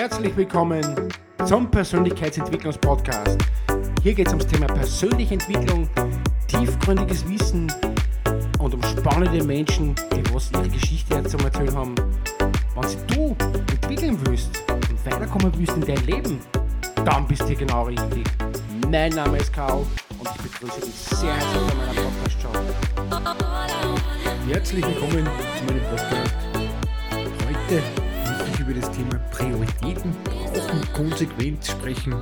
Herzlich willkommen zum Persönlichkeitsentwicklungspodcast. Hier geht es ums Thema persönliche Entwicklung, tiefgründiges Wissen und um spannende Menschen, die was ihre Geschichte zu erzählen haben. Wenn du entwickeln willst und weiterkommen willst in dein Leben, dann bist du genau richtig. Mein Name ist Karl und ich begrüße dich sehr herzlich bei meiner Podcast-Show. Herzlich willkommen zu meinem Podcast. Heute über das Thema Prioritäten brauchen, konsequent sprechen.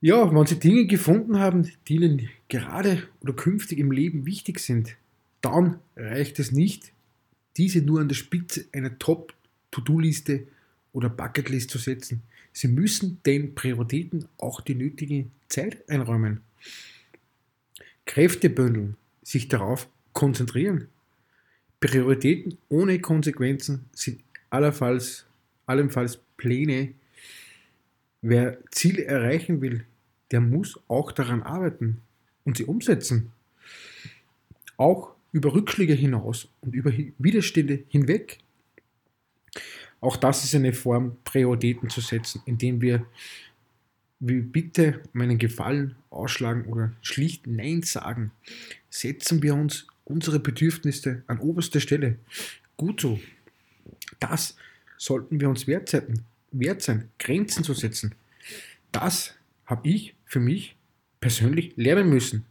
Ja, wenn Sie Dinge gefunden haben, die Ihnen gerade oder künftig im Leben wichtig sind, dann reicht es nicht, diese nur an der Spitze einer Top-To-Do-Liste oder Bucketlist zu setzen. Sie müssen den Prioritäten auch die nötige Zeit einräumen. Kräfte bündeln, sich darauf konzentrieren. Prioritäten ohne Konsequenzen sind allenfalls, allenfalls Pläne. Wer Ziele erreichen will, der muss auch daran arbeiten und sie umsetzen. Auch über Rückschläge hinaus und über Widerstände hinweg. Auch das ist eine Form, Prioritäten zu setzen, indem wir wie bitte meinen Gefallen ausschlagen oder schlicht Nein sagen. Setzen wir uns unsere Bedürfnisse an oberster Stelle. Gut so. Das sollten wir uns wert sein, wert sein Grenzen zu setzen. Das habe ich für mich persönlich lernen müssen.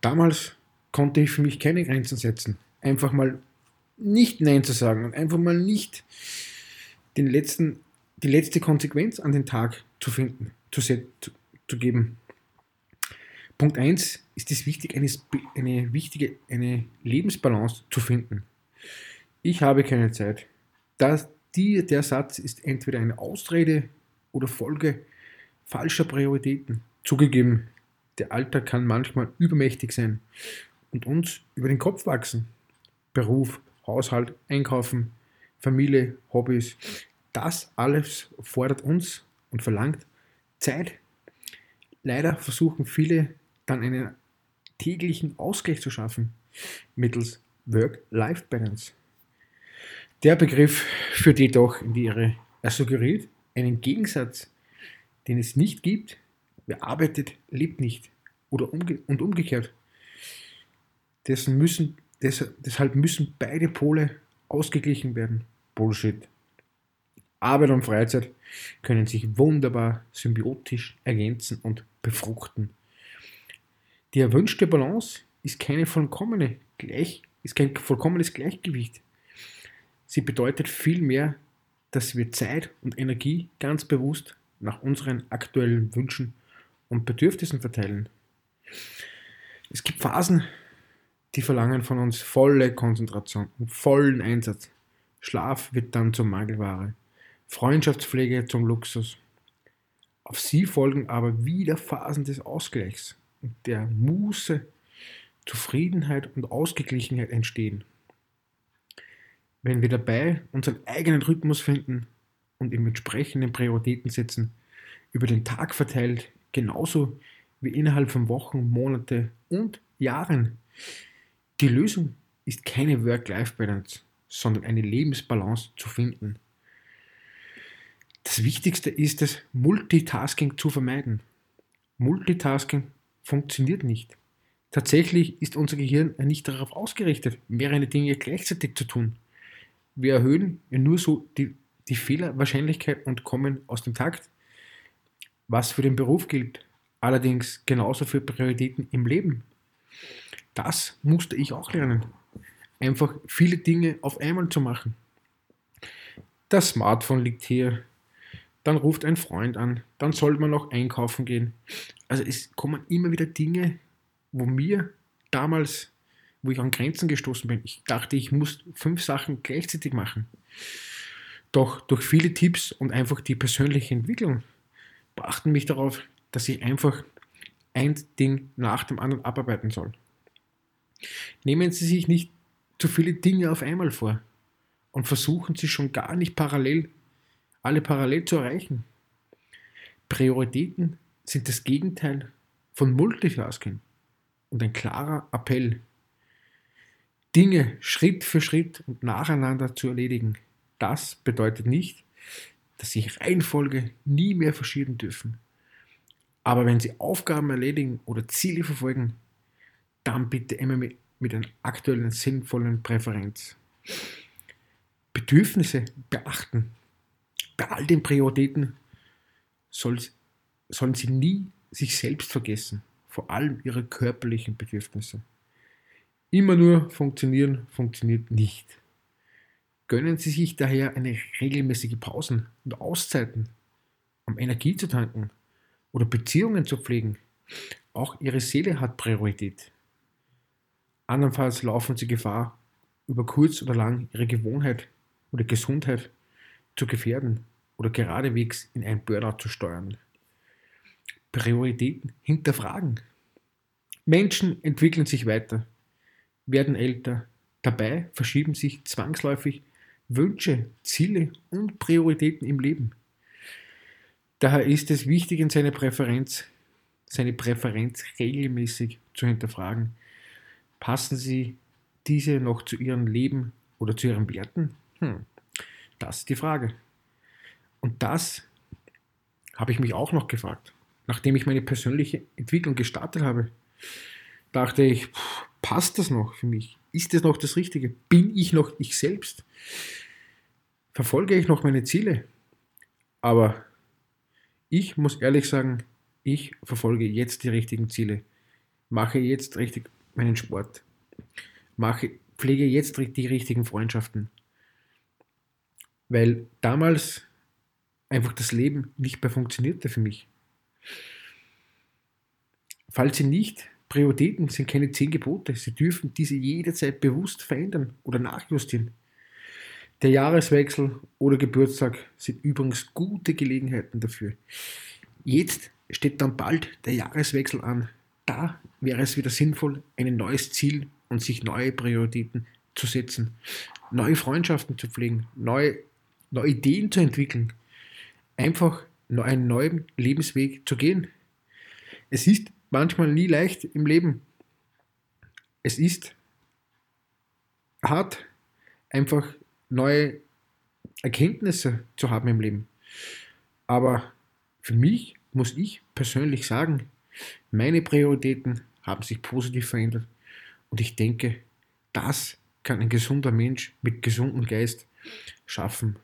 Damals konnte ich für mich keine Grenzen setzen. Einfach mal nicht Nein zu sagen und einfach mal nicht den letzten, die letzte Konsequenz an den Tag zu finden, zu, zu, zu geben. Punkt 1 ist es wichtig, eine, eine wichtige eine Lebensbalance zu finden. Ich habe keine Zeit. Das, die, der Satz ist entweder eine Ausrede oder Folge falscher Prioritäten. Zugegeben, der Alltag kann manchmal übermächtig sein und uns über den Kopf wachsen. Beruf, Haushalt, Einkaufen, Familie, Hobbys, das alles fordert uns und verlangt Zeit. Leider versuchen viele dann einen täglichen Ausgleich zu schaffen mittels Work-Life-Balance. Der Begriff führt jedoch in die Irre. Er suggeriert einen Gegensatz, den es nicht gibt. Wer arbeitet, lebt nicht. Oder umge und umgekehrt. Dessen müssen, deshalb müssen beide Pole ausgeglichen werden. Bullshit. Arbeit und Freizeit können sich wunderbar symbiotisch ergänzen und befruchten. Die erwünschte Balance ist keine vollkommene Gleich, ist kein vollkommenes Gleichgewicht. Sie bedeutet vielmehr, dass wir Zeit und Energie ganz bewusst nach unseren aktuellen Wünschen und Bedürfnissen verteilen. Es gibt Phasen, die verlangen von uns volle Konzentration und vollen Einsatz. Schlaf wird dann zur Mangelware, Freundschaftspflege zum Luxus. Auf sie folgen aber wieder Phasen des Ausgleichs der Muße, Zufriedenheit und Ausgeglichenheit entstehen. Wenn wir dabei unseren eigenen Rhythmus finden und im entsprechenden Prioritäten setzen, über den Tag verteilt, genauso wie innerhalb von Wochen, Monate und Jahren. Die Lösung ist keine Work-Life-Balance, sondern eine Lebensbalance zu finden. Das Wichtigste ist es, Multitasking zu vermeiden. Multitasking funktioniert nicht. Tatsächlich ist unser Gehirn nicht darauf ausgerichtet, mehrere Dinge gleichzeitig zu tun. Wir erhöhen nur so die, die Fehlerwahrscheinlichkeit und kommen aus dem Takt, was für den Beruf gilt, allerdings genauso für Prioritäten im Leben. Das musste ich auch lernen. Einfach viele Dinge auf einmal zu machen. Das Smartphone liegt hier, dann ruft ein Freund an, dann soll man noch einkaufen gehen. Also es kommen immer wieder Dinge, wo mir damals, wo ich an Grenzen gestoßen bin, ich dachte, ich muss fünf Sachen gleichzeitig machen. Doch durch viele Tipps und einfach die persönliche Entwicklung brachten mich darauf, dass ich einfach ein Ding nach dem anderen abarbeiten soll. Nehmen Sie sich nicht zu viele Dinge auf einmal vor und versuchen Sie schon gar nicht parallel alle parallel zu erreichen. Prioritäten sind das Gegenteil von Multitasking und ein klarer Appell, Dinge Schritt für Schritt und nacheinander zu erledigen. Das bedeutet nicht, dass sie Reihenfolge nie mehr verschieben dürfen. Aber wenn sie Aufgaben erledigen oder Ziele verfolgen, dann bitte immer mit, mit einer aktuellen, sinnvollen Präferenz. Bedürfnisse beachten. Bei all den Prioritäten soll, sollen sie nie sich selbst vergessen, vor allem ihre körperlichen Bedürfnisse. Immer nur funktionieren funktioniert nicht. Gönnen Sie sich daher eine regelmäßige Pausen und Auszeiten, um Energie zu tanken oder Beziehungen zu pflegen. Auch Ihre Seele hat Priorität. Andernfalls laufen Sie Gefahr, über kurz oder lang Ihre Gewohnheit oder Gesundheit zu gefährden oder geradewegs in ein Burnout zu steuern. Prioritäten hinterfragen. Menschen entwickeln sich weiter, werden älter. Dabei verschieben sich zwangsläufig Wünsche, Ziele und Prioritäten im Leben. Daher ist es wichtig, in seine Präferenz, seine Präferenz regelmäßig zu hinterfragen. Passen Sie diese noch zu Ihrem Leben oder zu Ihren Werten? Hm, das ist die Frage. Und das habe ich mich auch noch gefragt. Nachdem ich meine persönliche Entwicklung gestartet habe, dachte ich, passt das noch für mich? Ist das noch das Richtige? Bin ich noch ich selbst? Verfolge ich noch meine Ziele? Aber ich muss ehrlich sagen, ich verfolge jetzt die richtigen Ziele. Mache jetzt richtig meinen Sport. Mache, pflege jetzt die richtigen Freundschaften. Weil damals einfach das Leben nicht mehr funktionierte für mich. Falls Sie nicht Prioritäten sind keine zehn Gebote. Sie dürfen diese jederzeit bewusst verändern oder nachjustieren. Der Jahreswechsel oder Geburtstag sind übrigens gute Gelegenheiten dafür. Jetzt steht dann bald der Jahreswechsel an. Da wäre es wieder sinnvoll, ein neues Ziel und sich neue Prioritäten zu setzen, neue Freundschaften zu pflegen, neue, neue Ideen zu entwickeln, einfach einen neuen Lebensweg zu gehen. Es ist manchmal nie leicht im Leben. Es ist hart, einfach neue Erkenntnisse zu haben im Leben. Aber für mich muss ich persönlich sagen, meine Prioritäten haben sich positiv verändert und ich denke, das kann ein gesunder Mensch mit gesundem Geist schaffen.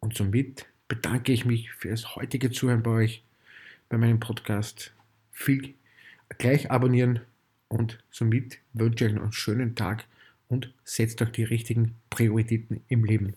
Und somit bedanke ich mich für das heutige Zuhören bei euch, bei meinem Podcast. Viel gleich abonnieren und somit wünsche ich euch einen schönen Tag und setzt euch die richtigen Prioritäten im Leben.